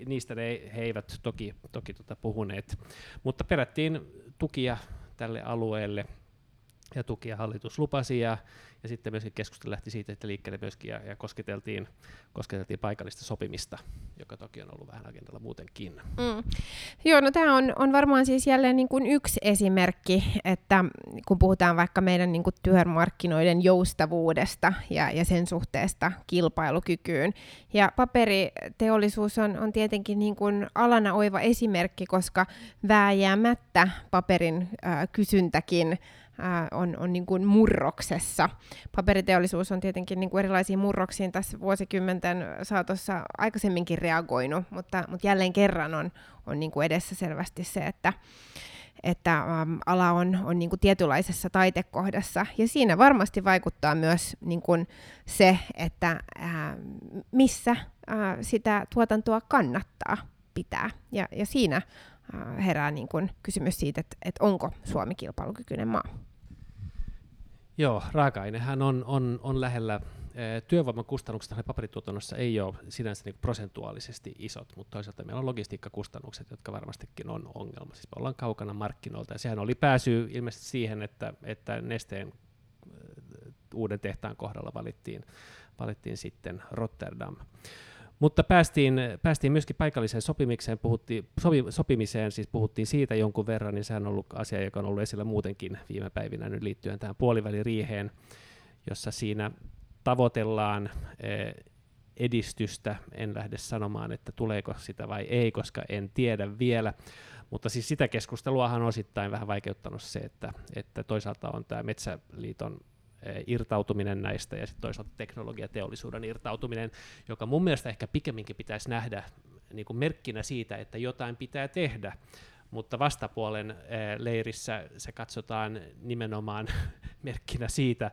niistä ne, he eivät toki, toki tota puhuneet, mutta perättiin tukia tälle alueelle ja tukia hallitus lupasi ja, ja sitten myöskin keskustelu lähti siitä, että liikkeelle myöskin ja, ja kosketeltiin, kosketeltiin paikallista sopimista, joka toki on ollut vähän agendalla muutenkin. Mm. Joo, no tämä on, on varmaan siis jälleen niin kuin yksi esimerkki, että kun puhutaan vaikka meidän niin kuin työmarkkinoiden joustavuudesta ja, ja sen suhteesta kilpailukykyyn. Ja paperiteollisuus on, on tietenkin niin kuin alana oiva esimerkki, koska vääjäämättä paperin äh, kysyntäkin on, on niin kuin murroksessa. Paperiteollisuus on tietenkin niin kuin erilaisiin murroksiin tässä vuosikymmenten saatossa aikaisemminkin reagoinut, mutta, mutta jälleen kerran on, on niin kuin edessä selvästi se, että, että ähm, ala on, on niin kuin tietynlaisessa taitekohdassa. Ja siinä varmasti vaikuttaa myös niin kuin se, että äh, missä äh, sitä tuotantoa kannattaa pitää. Ja, ja siinä herää niin kuin kysymys siitä, että, että onko Suomi kilpailukykyinen maa. Joo, raaka-ainehan on, on, on lähellä työvoiman kustannukset paperituotannossa ei ole sinänsä niin prosentuaalisesti isot, mutta toisaalta meillä on logistiikkakustannukset, jotka varmastikin on ongelma. Siis me ollaan kaukana markkinoilta ja sehän oli pääsy ilmeisesti siihen, että, että nesteen uuden tehtaan kohdalla valittiin, valittiin sitten Rotterdam. Mutta päästiin, päästiin myöskin paikalliseen sopimiseen, puhuttiin, sopi, sopimiseen, siis puhuttiin siitä jonkun verran, niin sehän on ollut asia, joka on ollut esillä muutenkin viime päivinä nyt liittyen tähän puoliväliriiheen, jossa siinä tavoitellaan eh, edistystä. En lähde sanomaan, että tuleeko sitä vai ei, koska en tiedä vielä. Mutta siis sitä keskusteluahan on osittain vähän vaikeuttanut se, että, että toisaalta on tämä Metsäliiton irtautuminen näistä ja sitten toisaalta teknologiateollisuuden irtautuminen, joka mun mielestä ehkä pikemminkin pitäisi nähdä niin kuin merkkinä siitä, että jotain pitää tehdä, mutta vastapuolen eh, leirissä se katsotaan nimenomaan merkkinä siitä,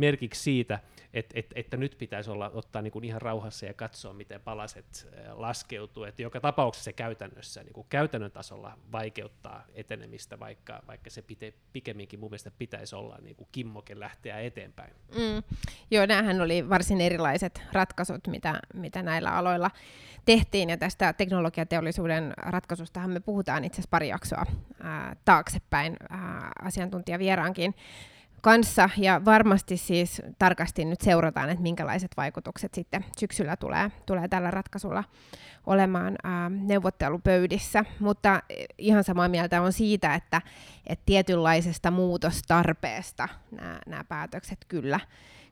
merkiksi siitä, että, että, että nyt pitäisi olla, ottaa niin kuin ihan rauhassa ja katsoa, miten palaset laskeutuu. Että joka tapauksessa se käytännössä niin kuin käytännön tasolla vaikeuttaa etenemistä, vaikka, vaikka se pite, pikemminkin mun mielestä pitäisi olla niin kuin kimmoke lähteä eteenpäin. Mm. Joo, näähän oli varsin erilaiset ratkaisut, mitä, mitä näillä aloilla tehtiin, ja tästä teknologiateollisuuden ratkaisustahan me puhutaan itse asiassa pari jaksoa ää, taaksepäin ää, asiantuntijavieraankin kanssa ja varmasti siis tarkasti nyt seurataan, että minkälaiset vaikutukset sitten syksyllä tulee, tulee tällä ratkaisulla olemaan ää, neuvottelupöydissä, mutta ihan samaa mieltä on siitä, että, että tietynlaisesta muutostarpeesta nämä päätökset kyllä,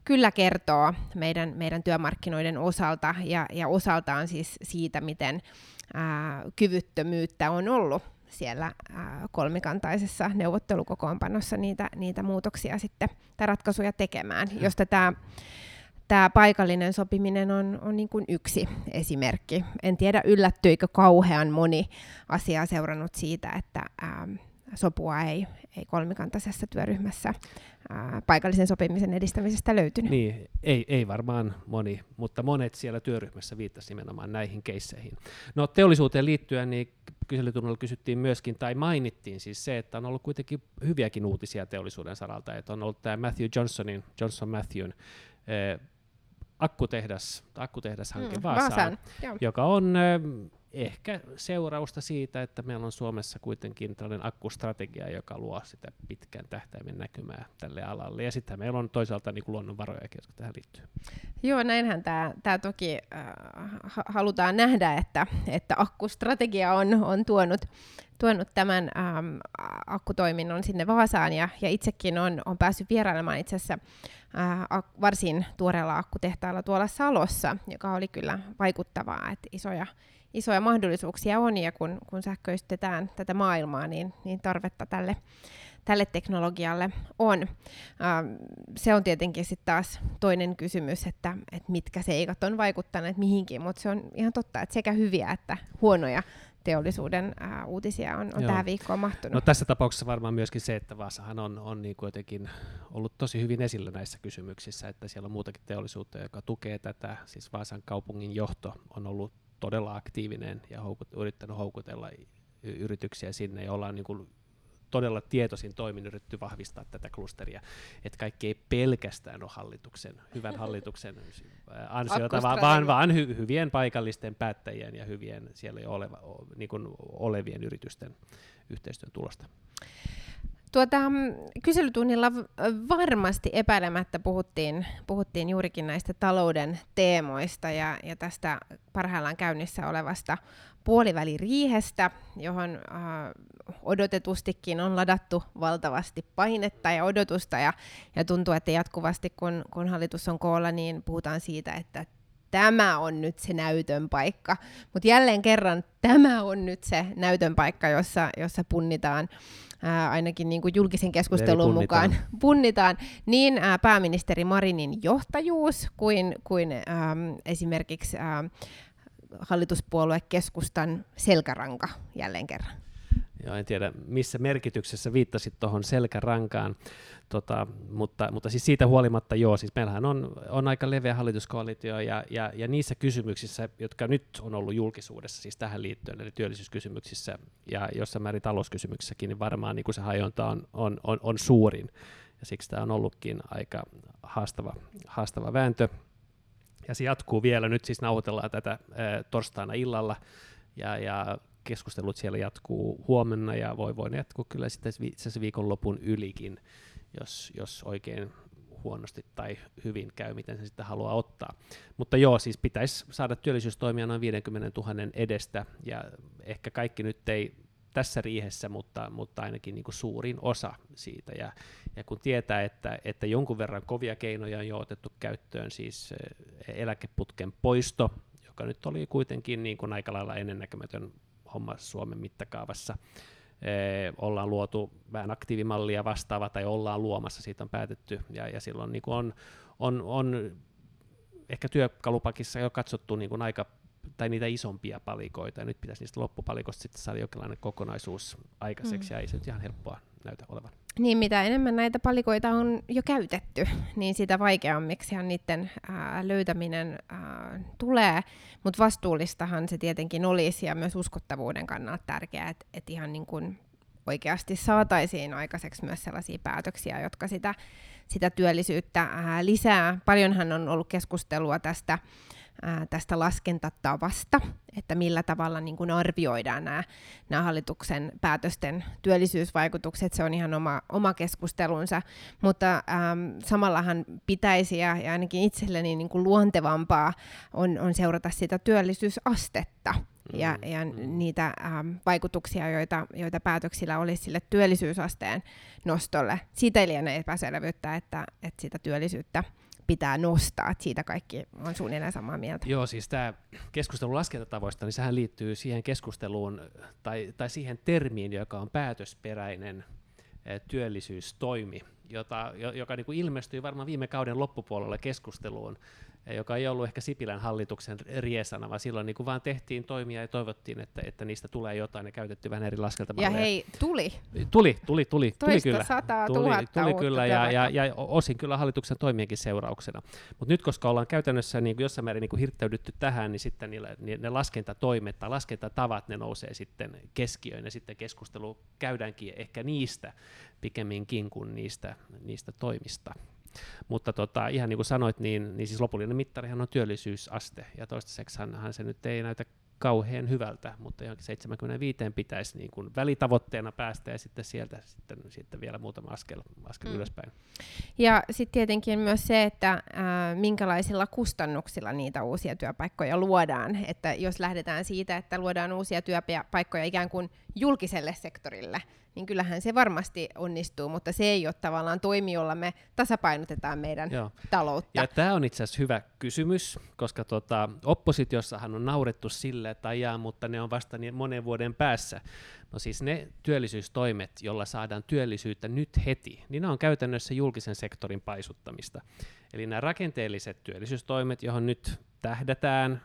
kyllä kertoo meidän, meidän työmarkkinoiden osalta ja, ja osaltaan siis siitä, miten ää, kyvyttömyyttä on ollut siellä kolmikantaisessa neuvottelukokoonpanossa niitä, niitä muutoksia sitten tai ratkaisuja tekemään, mm. josta tämä tämä paikallinen sopiminen on, on niin kuin yksi esimerkki. En tiedä, yllättyikö kauhean moni asiaa seurannut siitä, että ää, sopua ei, ei kolmikantaisessa työryhmässä ää, paikallisen sopimisen edistämisestä löytynyt. Niin, ei, ei varmaan moni, mutta monet siellä työryhmässä viittasivat nimenomaan näihin keisseihin. No teollisuuteen liittyen, niin kyselytunnilla kysyttiin myöskin, tai mainittiin siis se, että on ollut kuitenkin hyviäkin uutisia teollisuuden saralta, että on ollut tämä Matthew Johnsonin, Johnson Matthewn, eh, akkutehdas, akkutehdashanke mm, Vaasaan, Vaasaan joka on eh, ehkä seurausta siitä, että meillä on Suomessa kuitenkin tällainen akkustrategia, joka luo sitä pitkän tähtäimen näkymää tälle alalle. Ja sitten meillä on toisaalta niin luonnonvarojakin, jotka tähän liittyy. Joo, näinhän tämä, tämä toki äh, halutaan nähdä, että, että akkustrategia on, on tuonut, tuonut tämän ähm, akkutoiminnon sinne Vaasaan, ja, ja itsekin on, on päässyt vierailemaan itse asiassa äh, varsin tuoreella akkutehtaalla tuolla Salossa, joka oli kyllä vaikuttavaa, että isoja isoja mahdollisuuksia on, ja kun, kun sähköistetään tätä maailmaa, niin, niin tarvetta tälle, tälle teknologialle on. Se on tietenkin sitten taas toinen kysymys, että, että mitkä seikat on vaikuttaneet mihinkin, mutta se on ihan totta, että sekä hyviä että huonoja teollisuuden ää, uutisia on, on tähän viikkoon mahtunut. No tässä tapauksessa varmaan myöskin se, että Vaasahan on, on niin jotenkin ollut tosi hyvin esillä näissä kysymyksissä, että siellä on muutakin teollisuutta, joka tukee tätä. Siis Vaasan kaupungin johto on ollut todella aktiivinen ja houkut, yrittänyt houkutella yrityksiä sinne ja ollaan niin kuin todella tietoisin toimin yritetty vahvistaa tätä klusteria, että kaikki ei pelkästään ole hallituksen, hyvän hallituksen ansiota, vaan, vaan, vaan hy, hyvien paikallisten päättäjien ja hyvien siellä jo oleva, niin kuin olevien yritysten yhteistyön tulosta. Tuota, mm, kyselytunnilla varmasti epäilemättä puhuttiin, puhuttiin juurikin näistä talouden teemoista ja, ja tästä parhaillaan käynnissä olevasta puoliväliriihestä, johon äh, odotetustikin on ladattu valtavasti painetta ja odotusta ja, ja tuntuu, että jatkuvasti kun, kun hallitus on koolla, niin puhutaan siitä, että tämä on nyt se näytön paikka. Mutta jälleen kerran tämä on nyt se näytön paikka, jossa, jossa punnitaan ää, ainakin niin kuin julkisen keskustelun mukaan punnitaan niin ää, pääministeri Marinin johtajuus kuin, kuin ää, esimerkiksi ää, hallituspuolue keskustan selkäranka jälleen kerran. Joo, en tiedä missä merkityksessä viittasit tuohon selkärankaan, tota, mutta, mutta siis siitä huolimatta joo, siis meillähän on, on aika leveä hallituskoalitio ja, ja, ja niissä kysymyksissä, jotka nyt on ollut julkisuudessa, siis tähän liittyen, eli työllisyyskysymyksissä ja jossain määrin talouskysymyksissäkin, niin varmaan niin kuin se hajonta on, on, on, on suurin, ja siksi tämä on ollutkin aika haastava, haastava vääntö. Ja se jatkuu vielä, nyt siis nauhoitellaan tätä torstaina illalla, ja, ja keskustelut siellä jatkuu huomenna ja voi, voi jatkuu kyllä sitten itse viikonlopun ylikin, jos, jos oikein huonosti tai hyvin käy, miten se sitten haluaa ottaa. Mutta joo, siis pitäisi saada työllisyystoimia noin 50 000 edestä, ja ehkä kaikki nyt ei tässä riihessä, mutta, mutta ainakin niin kuin suurin osa siitä. Ja, ja kun tietää, että, että jonkun verran kovia keinoja on jo otettu käyttöön, siis eläkeputken poisto, joka nyt oli kuitenkin niin kuin aika lailla ennennäkemätön homma Suomen mittakaavassa. Ollaan luotu vähän aktiivimallia vastaava tai ollaan luomassa, siitä on päätetty ja, ja silloin niin on, on, on ehkä työkalupakissa jo katsottu niin kuin aika tai niitä isompia palikoita, ja nyt pitäisi niistä loppupalikoista sitten saada jonkinlainen kokonaisuus aikaiseksi, mm. ja ei se nyt ihan helppoa näytä olevan. Niin, mitä enemmän näitä palikoita on jo käytetty, niin sitä vaikeammiksi niiden ää, löytäminen ää, tulee. Mutta vastuullistahan se tietenkin olisi ja myös uskottavuuden kannalta tärkeää, että et ihan niin kuin oikeasti saataisiin aikaiseksi myös sellaisia päätöksiä, jotka sitä, sitä työllisyyttä ää, lisää. Paljonhan on ollut keskustelua tästä ää, tästä laskentatavasta, että millä tavalla niin kuin arvioidaan nämä, nämä hallituksen päätösten työllisyysvaikutukset, se on ihan oma, oma keskustelunsa, mutta äm, samallahan pitäisi ja, ja ainakin itselleni niin kuin luontevampaa on, on seurata sitä työllisyysastetta, ja, mm, ja mm. niitä ähm, vaikutuksia, joita, joita päätöksillä olisi sille työllisyysasteen nostolle. Siitä ei liene epäselvyyttä, että, että sitä työllisyyttä pitää nostaa, että siitä kaikki on suunnilleen samaa mieltä. Joo, siis tämä keskustelu laskentatavoista, niin sehän liittyy siihen keskusteluun tai, tai siihen termiin, joka on päätösperäinen eh, työllisyystoimi, jota, joka niin kuin ilmestyi varmaan viime kauden loppupuolella keskusteluun joka ei ollut ehkä Sipilän hallituksen riesana, vaan silloin niin kuin vaan tehtiin toimia ja toivottiin, että, että niistä tulee jotain ja käytetty vähän eri laskeltamalleja. Ja hei, tuli. Tuli, tuli, tuli. tuli kyllä. sataa tuli, tuli kyllä ja, ja, ja, osin kyllä hallituksen toimienkin seurauksena. Mutta nyt, koska ollaan käytännössä niin kuin jossain määrin niin kuin hirttäydytty tähän, niin sitten niille, niin ne laskentatoimet tai laskentatavat, ne nousee sitten keskiöön ja sitten keskustelu käydäänkin ehkä niistä pikemminkin kuin niistä, niistä toimista. Mutta tota, ihan niin kuin sanoit, niin, niin siis lopullinen mittarihan on työllisyysaste, ja toistaiseksi se nyt ei näytä kauhean hyvältä, mutta johonkin 75 pitäisi niin kuin välitavoitteena päästä ja sitten sieltä sitten, sitten vielä muutama askel, askel mm. ylöspäin. Ja sitten tietenkin myös se, että äh, minkälaisilla kustannuksilla niitä uusia työpaikkoja luodaan. Että jos lähdetään siitä, että luodaan uusia työpaikkoja ikään kuin julkiselle sektorille, niin kyllähän se varmasti onnistuu, mutta se ei ole tavallaan toimi, jolla me tasapainotetaan meidän Joo. taloutta. Ja tämä on itse asiassa hyvä kysymys, koska tota, oppositiossahan on naurettu sille, että ajaa, mutta ne on vasta niin monen vuoden päässä. No siis ne työllisyystoimet, joilla saadaan työllisyyttä nyt heti, niin ne on käytännössä julkisen sektorin paisuttamista. Eli nämä rakenteelliset työllisyystoimet, johon nyt tähdätään,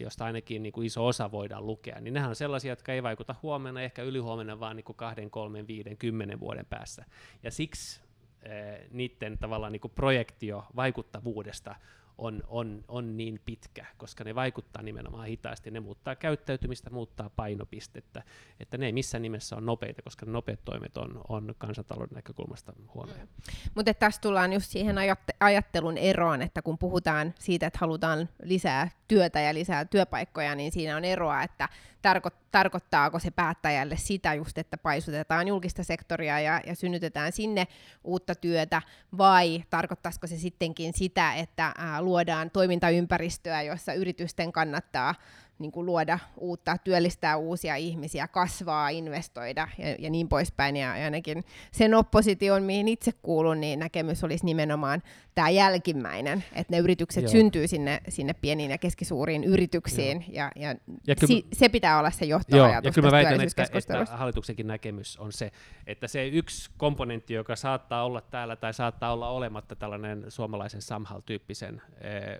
josta ainakin niin kuin iso osa voidaan lukea, niin nehän on sellaisia, jotka ei vaikuta huomenna, ehkä ylihuomenna, vaan niin kuin kahden, kolmen, viiden, kymmenen vuoden päässä. Ja siksi eh, niiden tavallaan niin kuin projektio vaikuttavuudesta on, on, on niin pitkä, koska ne vaikuttaa nimenomaan hitaasti, ne muuttaa käyttäytymistä, muuttaa painopistettä, että ne ei missään nimessä ole nopeita, koska ne nopeat toimet on, on kansantalouden näkökulmasta huonoja. Mm. Mutta tässä tullaan just siihen ajattelun eroon, että kun puhutaan siitä, että halutaan lisää työtä ja lisää työpaikkoja, niin siinä on eroa, että tarko- tarkoittaako se päättäjälle sitä just, että paisutetaan julkista sektoria ja, ja synnytetään sinne uutta työtä, vai tarkoittaisiko se sittenkin sitä, että ää, luodaan toimintaympäristöä, jossa yritysten kannattaa niin kuin luoda uutta, työllistää uusia ihmisiä, kasvaa, investoida ja, ja niin poispäin. Ja, ainakin sen opposition, mihin itse kuulun, niin näkemys olisi nimenomaan tämä jälkimmäinen, että ne yritykset Joo. syntyy sinne, sinne pieniin ja keskisuuriin yrityksiin, Joo. ja, ja, ja kyllä, si, se pitää olla se johtoajatus Joo, ja kyllä mä väitän, että, että hallituksenkin näkemys on se, että se yksi komponentti, joka saattaa olla täällä tai saattaa olla olematta tällainen suomalaisen Samhal-tyyppisen eh,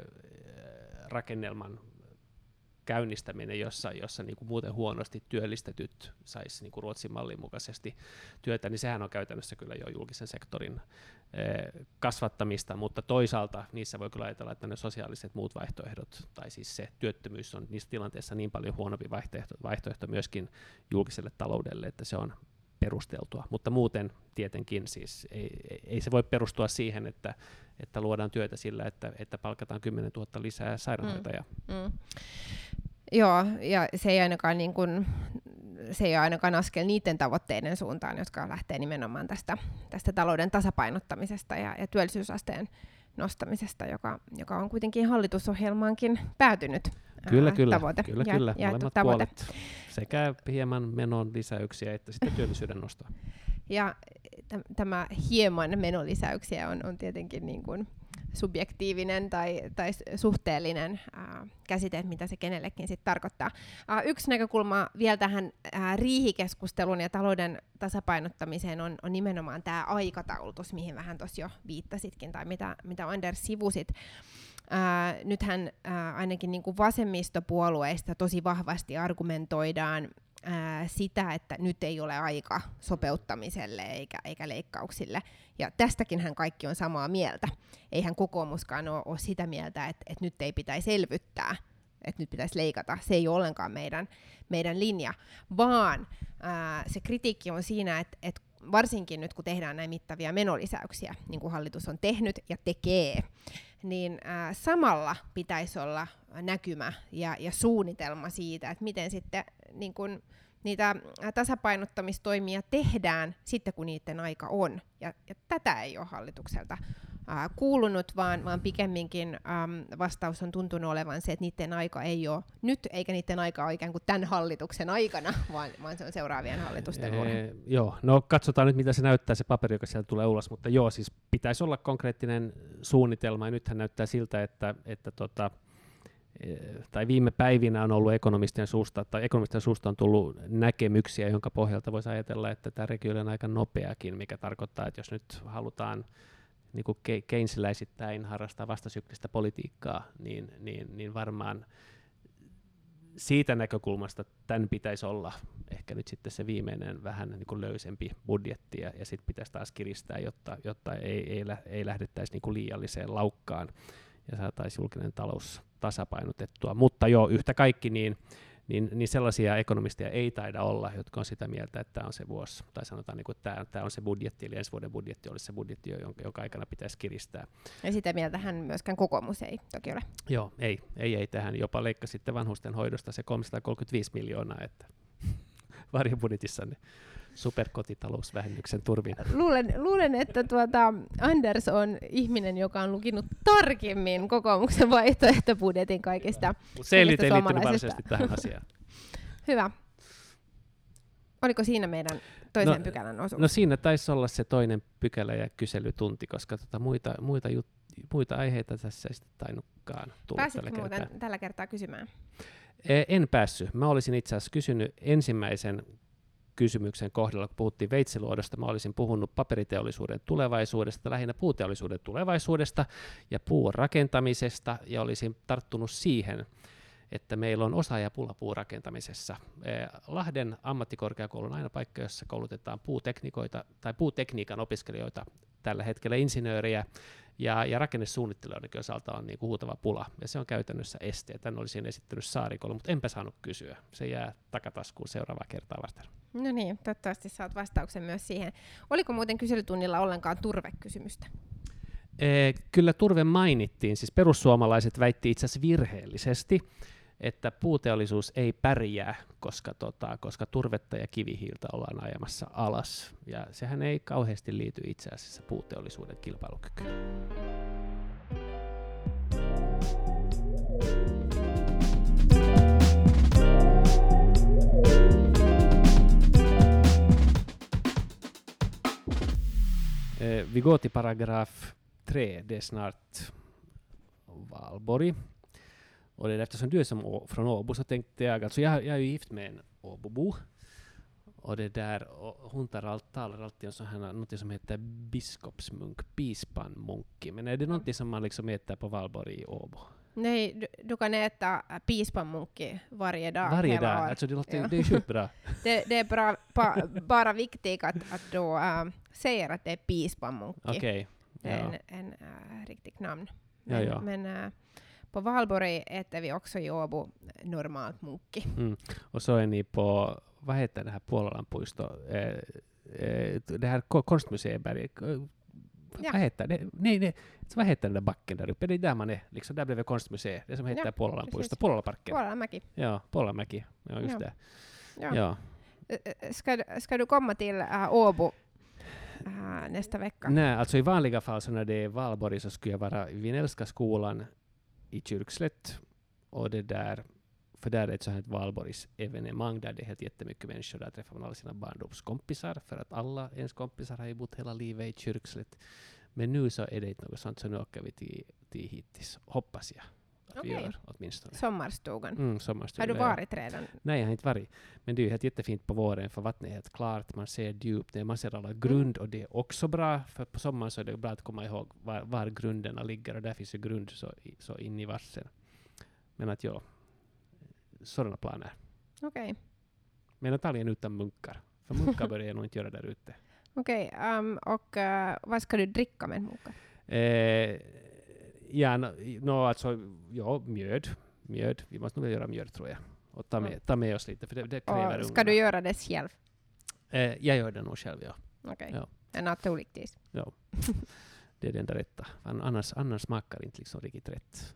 rakennelman käynnistäminen, jossa, jossa niin kuin muuten huonosti työllistetyt saisi niin kuin Ruotsin mallin mukaisesti työtä, niin sehän on käytännössä kyllä jo julkisen sektorin eh, kasvattamista, mutta toisaalta niissä voi kyllä ajatella, että ne sosiaaliset muut vaihtoehdot, tai siis se työttömyys on niissä tilanteissa niin paljon huonompi vaihtoehto, vaihtoehto myöskin julkiselle taloudelle, että se on perusteltua, mutta muuten tietenkin siis ei, ei se voi perustua siihen, että, että luodaan työtä sillä, että, että palkataan 10 000 lisää sairaanhoitajaa. Mm, mm. Joo, ja se ei ainakaan niin kuin, se ei ole ainakaan askel niiden tavoitteiden suuntaan, jotka lähtee nimenomaan tästä, tästä talouden tasapainottamisesta ja, ja työllisyysasteen nostamisesta, joka, joka on kuitenkin hallitusohjelmaankin päätynyt kyllä, kyllä, tavoite. Kyllä, ja, kyllä. Molemmat tavoite. puolet. Sekä hieman menon lisäyksiä että sitten työllisyyden nostoa. Ja tämä hieman menolisäyksiä on, on tietenkin niin kuin subjektiivinen tai, tai suhteellinen ää, käsite, mitä se kenellekin sit tarkoittaa. Ää, yksi näkökulma vielä tähän ää, riihikeskusteluun ja talouden tasapainottamiseen on, on nimenomaan tämä aikataulutus, mihin vähän tuossa jo viittasitkin, tai mitä, mitä Anders sivusit. Ää, nythän ää, ainakin niin kuin vasemmistopuolueista tosi vahvasti argumentoidaan ää, sitä, että nyt ei ole aika sopeuttamiselle eikä, eikä leikkauksille. Ja tästäkin hän kaikki on samaa mieltä. Eihän kokoomuskaan ole, ole sitä mieltä, että, että nyt ei pitäisi elvyttää, että nyt pitäisi leikata. Se ei ole ollenkaan meidän, meidän linja, vaan ää, se kritiikki on siinä, että, että varsinkin nyt kun tehdään näin mittavia menolisäyksiä, niin kuin hallitus on tehnyt ja tekee, niin samalla pitäisi olla näkymä ja, ja suunnitelma siitä, että miten sitten niin kun, niitä tasapainottamistoimia tehdään sitten, kun niiden aika on. Ja, ja tätä ei ole hallitukselta ää, kuulunut, vaan, vaan pikemminkin äm, vastaus on tuntunut olevan se, että niiden aika ei ole nyt, eikä niiden aika ole ikään kuin tämän hallituksen aikana, vaan, vaan se on seuraavien hallitusten ee, Joo, no katsotaan nyt, mitä se näyttää se paperi, joka sieltä tulee ulos, mutta joo, siis pitäisi olla konkreettinen suunnitelma, ja nythän näyttää siltä, että, että tota, tai viime päivinä on ollut ekonomistien suusta, tai ekonomistien suusta on tullut näkemyksiä, jonka pohjalta voisi ajatella, että tämä regio on aika nopeakin, mikä tarkoittaa, että jos nyt halutaan niin kuin Keynesiläisittäin harrastaa vastasyklistä politiikkaa, niin, niin, niin varmaan siitä näkökulmasta tämän pitäisi olla ehkä nyt sitten se viimeinen vähän niin kuin löysempi budjetti, ja, ja sitten pitäisi taas kiristää, jotta, jotta ei, ei, ei lähdettäisi niin kuin liialliseen laukkaan, ja saataisiin julkinen talous tasapainotettua. Mutta joo, yhtä kaikki, niin niin, niin sellaisia ekonomisteja ei taida olla, jotka on sitä mieltä, että tämä on se vuosi, tai sanotaan, niin kuin, että tämä, tämä on se budjetti, eli ensi vuoden budjetti olisi se budjetti, jonka, jonka aikana pitäisi kiristää. Ja sitä mieltä hän myöskään kokoomus ei toki ole. Joo, ei, ei, ei tähän jopa leikkasi sitten vanhusten hoidosta se 335 miljoonaa, että varjobudjetissa niin superkotitalousvähennyksen turvin. Luulen, luulen että tuota, Anders on ihminen, joka on lukinut tarkemmin kokoomuksen vaihtoehtobudjetin kaikista Se ei liittynyt varsinaisesti tähän asiaan. Hyvä. Oliko siinä meidän toisen no, pykälän osuus? No siinä taisi olla se toinen pykälä ja kyselytunti, koska tota muita, muita, jut, muita aiheita tässä ei sitten tainnutkaan tulla Pääsitkö tällä muuten kertaa. tällä kertaa kysymään? E, en päässyt. Mä olisin itse asiassa kysynyt ensimmäisen kysymyksen kohdalla, kun puhuttiin veitsiluodosta, mä olisin puhunut paperiteollisuuden tulevaisuudesta, lähinnä puuteollisuuden tulevaisuudesta ja puun rakentamisesta, ja olisin tarttunut siihen, että meillä on osaajapula puurakentamisessa. Lahden ammattikorkeakoulu on aina paikka, jossa koulutetaan puuteknikoita tai puutekniikan opiskelijoita tällä hetkellä insinööriä, Ja, ja rakennesuunnittelijoiden osalta on niin kuin huutava pula, ja se on käytännössä este. Tän olisin esittänyt Saarikolle, mutta enpä saanut kysyä. Se jää takataskuun seuraavaa kertaa varten. No niin, toivottavasti saat vastauksen myös siihen. Oliko muuten kyselytunnilla ollenkaan turvekysymystä? Ee, kyllä turve mainittiin, siis perussuomalaiset väitti itse asiassa virheellisesti, että puuteollisuus ei pärjää, koska, tota, koska turvetta ja kivihiiltä ollaan ajamassa alas. Ja sehän ei kauheasti liity itse asiassa puuteollisuuden kilpailukykyyn. Eh, vi går till paragraf 3, det är snart valborg. Och det är eftersom du är som från Åbo så tänkte jag, alltså jag, jag är ju gift med en Åbobo. Och det där, och hon tar all, talar alltid om sån här, något som heter biskopsmunk, pispanmunki. Men är det något som man liksom äter på valborg i Åbo? Nej, du, du kan äta pispanmunki varje dag. Varje dag? Alltså det, låter, ja. det är sjukt bra. det, det, är bra, pa, bara viktigt att, att du äh, säger att det är pispanmunki. Okej. Okay. Det är ja. en, en äh, riktigt namn. Men, ja, ja. men äh, på valborg äter vi också i Åbo normalt munki. Mm. Och så är ni på, vad heter det här Pålalan puisto, eh, eh, det här konstmuseiberget, ja. vad heter det? Nej, nej, vad heter den där backen där uppe? Det är där man är, liksom där bredvid konstmuseet, det som heter ja, Pålalan puisto, Pålalaparken. Pålalamäki. Ja, Pålalamäki, ja just ja. det. Ja. ja. Ska, ska du komma till äh, Åbo äh, nästa vecka? Nej, alltså i vanliga fall så när det är valborg så skulle jag vara i Vinelska skolan i Kyrkslätt. Och det där, för där är ett sånt här valborgsevenemang där det är helt jättemycket människor. Där träffar man alla sina barndomskompisar, för att alla ens kompisar har ju bott hela livet i Kyrkslätt. Men nu så är det inte något sånt, så nu åker vi till, till hittills, hoppas jag. Vi gör åtminstone. Sommarstugan. Mm, sommarstugan. Har du varit redan? Nej, jag har inte varit. Men det är ju helt jättefint på våren, för vattnet är helt klart, man ser djup, man ser alla grund, mm. och det är också bra, för på sommaren så är det bra att komma ihåg var, var grunderna ligger, och där finns ju grund så, så in i vassen. Men att ja, sådana planer. Okej. Men antagligen utan munkar, för munkar börjar jag nog inte göra där ute. Okej, um, och uh, vad ska du dricka med munkar? Eh, Ja, no, alltså, ja, mjöd. mjöd. Vi måste nog göra mjöd tror jag. Och ta med, ta med oss lite, för det, det kräver och Ska du göra det själv? Eh, jag gör det nog själv, ja. Okej. Okay. Ja. En naturligtvis. Ja. Det är det enda rätta. Annars, annars smakar det inte liksom riktigt rätt.